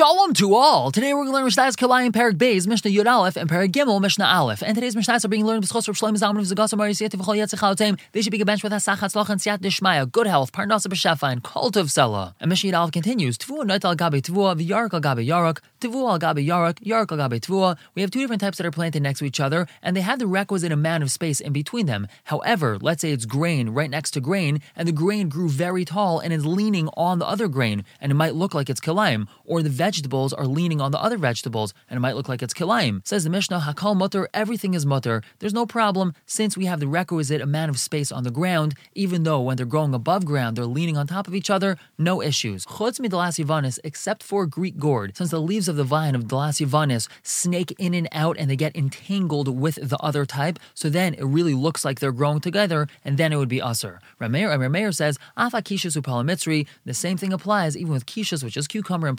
Shalom to all! Today we're going to learn Mishnah's Kalayim Perik Beis, Mishnah Yud Aleph, and Perik Gimel, Mishnah Aleph. And today's Mishnahs are being learned with Chosr Shloim Zalman V'Zagas Amar Yisiyat V'chol Yetzich Ha'otem. They should be gebenched with Hasach Hatzlach and Siyat Dishmaya, good health, Parnasa B'Shefa, and Kol Tuv Sela. And Mishnah Yud Aleph continues, Tvua Noit Al Gabi Tvua, V'Yarak Al Gabi Yarak, Tvua Al Gabi Yarak, Yarak Al Gabi Tvua. We have two different types that are planted next to each other, and they have the requisite amount of space in between them. However, let's say it's grain right next to grain, and the grain grew very tall and is leaning on the other grain, and it might look like it's Kalayim, or the vegetables are leaning on the other vegetables, and it might look like it's kilayim. Says the Mishnah, Hakal mutter, everything is mutter. There's no problem since we have the requisite amount of space on the ground, even though when they're growing above ground, they're leaning on top of each other, no issues. Chutz midalas yivanis, except for Greek gourd, since the leaves of the vine of dalas snake in and out and they get entangled with the other type, so then it really looks like they're growing together, and then it would be usr. Rameir, Rameir says, Afa upalamitzri, the same thing applies even with kishus, which is cucumber, and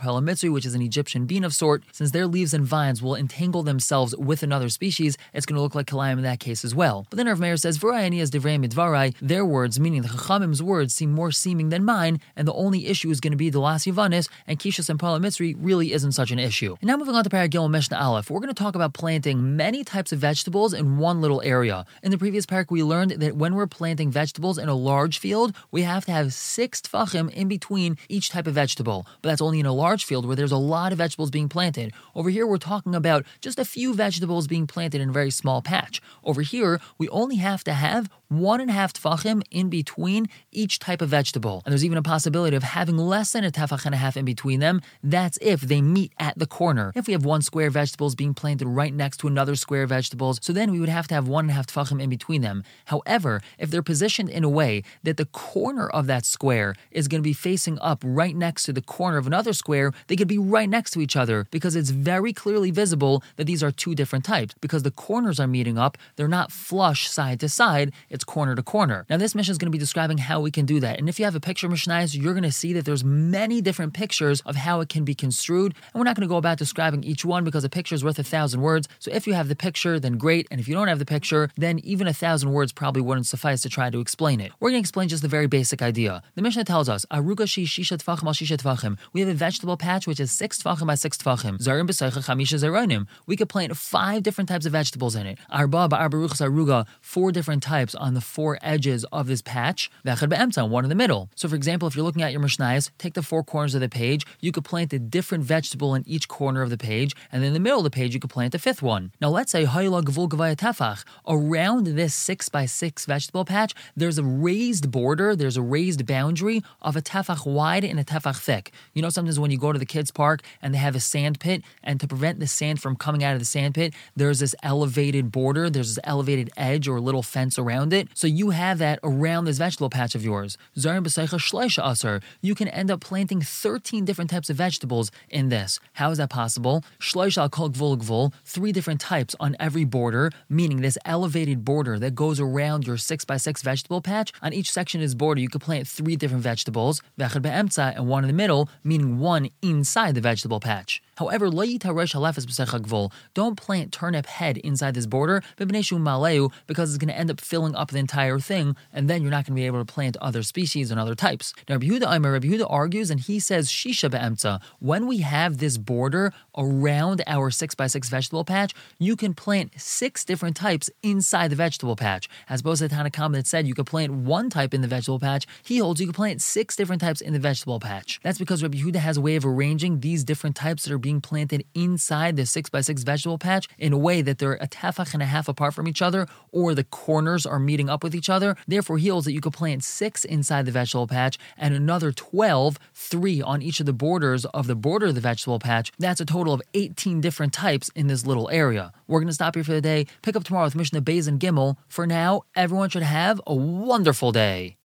which is an Egyptian bean of sort, since their leaves and vines will entangle themselves with another species, it's going to look like kalayim in that case as well. But then Rav Meir says, V'rayani as divrei midvarai, their words, meaning the Chachamim's words, seem more seeming than mine, and the only issue is going to be the Las Yavanis, and Kishas and Palamitzri really isn't such an issue. And now moving on to Paragil Mishnah Aleph, we're going to talk about planting many types of vegetables in one little area. In the previous parak, we learned that when we're planting vegetables in a large field, we have to have six tfachim in between each type of vegetable. But that's only in a large field where there's a lot of vegetables being planted. Over here, we're talking about just a few vegetables being planted in a very small patch. Over here, we only have to have one and a half tefachim in between each type of vegetable. And there's even a possibility of having less than a tefach and a half in between them. That's if they meet at the corner. If we have one square vegetables being planted right next to another square vegetables, so then we would have to have one and a half tefachim in between them. However, if they're positioned in a way that the corner of that square is going to be facing up right next to the corner of another square, they could be right next to each other because it's very clearly visible that these are two different types. Because the corners are meeting up, they're not flush side to side, it's corner to corner. Now, this mission is going to be describing how we can do that. And if you have a picture Mishnayos, you're going to see that there's many different pictures of how it can be construed. And we're not going to go about describing each one because a picture is worth a thousand words. So if you have the picture, then great. And if you don't have the picture, then even a thousand words probably wouldn't suffice to try to explain it. We're going to explain just the very basic idea. The Mishnah tells us, Aruga shi shisha tvachim al shisha tvachim. We have a vegetable patch which is six tvachim by six tvachim. Zarim chamisha zeronim. We could plant five different types of vegetables in it. Arba ba'arbaruchas aruga, four different types on the four edges of this patch. One in the middle. So for example, if you're looking at your Mishnayos, take the four corners of the page, you could plant a different vegetable in each corner of the page, and then in the middle of the page, you could plant a fifth one. Now let's say. Around this six by six vegetable patch, there's a raised border, there's a raised boundary of a tefach wide and a tefach thick. You know, sometimes when you go to the kids' park and they have a sand pit, and to prevent the sand from coming out of the sand pit, there's this elevated border, there's this elevated edge or little fence around it. So you have that around this vegetable patch of yours. B'seicha shleisha. You can end up planting 13 different types of vegetables in this. How is that possible? Shleisha kol three different types on every border, meaning this elevated border that goes around your six by six vegetable patch. On each section of this border, you could plant three different vegetables, vechad be'emtza, and one in the middle, meaning one inside the vegetable patch. However, don't plant turnip head inside this border, because it's going to end up filling up the entire thing, and then you're not going to be able to plant other species and other types. Now, Rabbi Yehuda, Aimer, Rabbi Yehuda argues, and he says, Shisha when we have this border around our six by six vegetable patch, you can plant six different types inside the vegetable patch. As the Tanna Kamma that said you could plant one type in the vegetable patch, he holds you can plant six different types in the vegetable patch. That's because Rabbi Yehuda has a way of arranging these different types that are being planted inside the six by six vegetable patch in a way that they're a tefach and a half apart from each other, or the corners are meeting up with each other. Therefore, he holds that you could plant six inside the vegetable patch and another 12, three on each of the borders of the border of the vegetable patch. That's a total of 18 different types in this little area. We're going to stop here for the day. Pick up tomorrow with Mishnah Bays and Gimel. For now, everyone should have a wonderful day.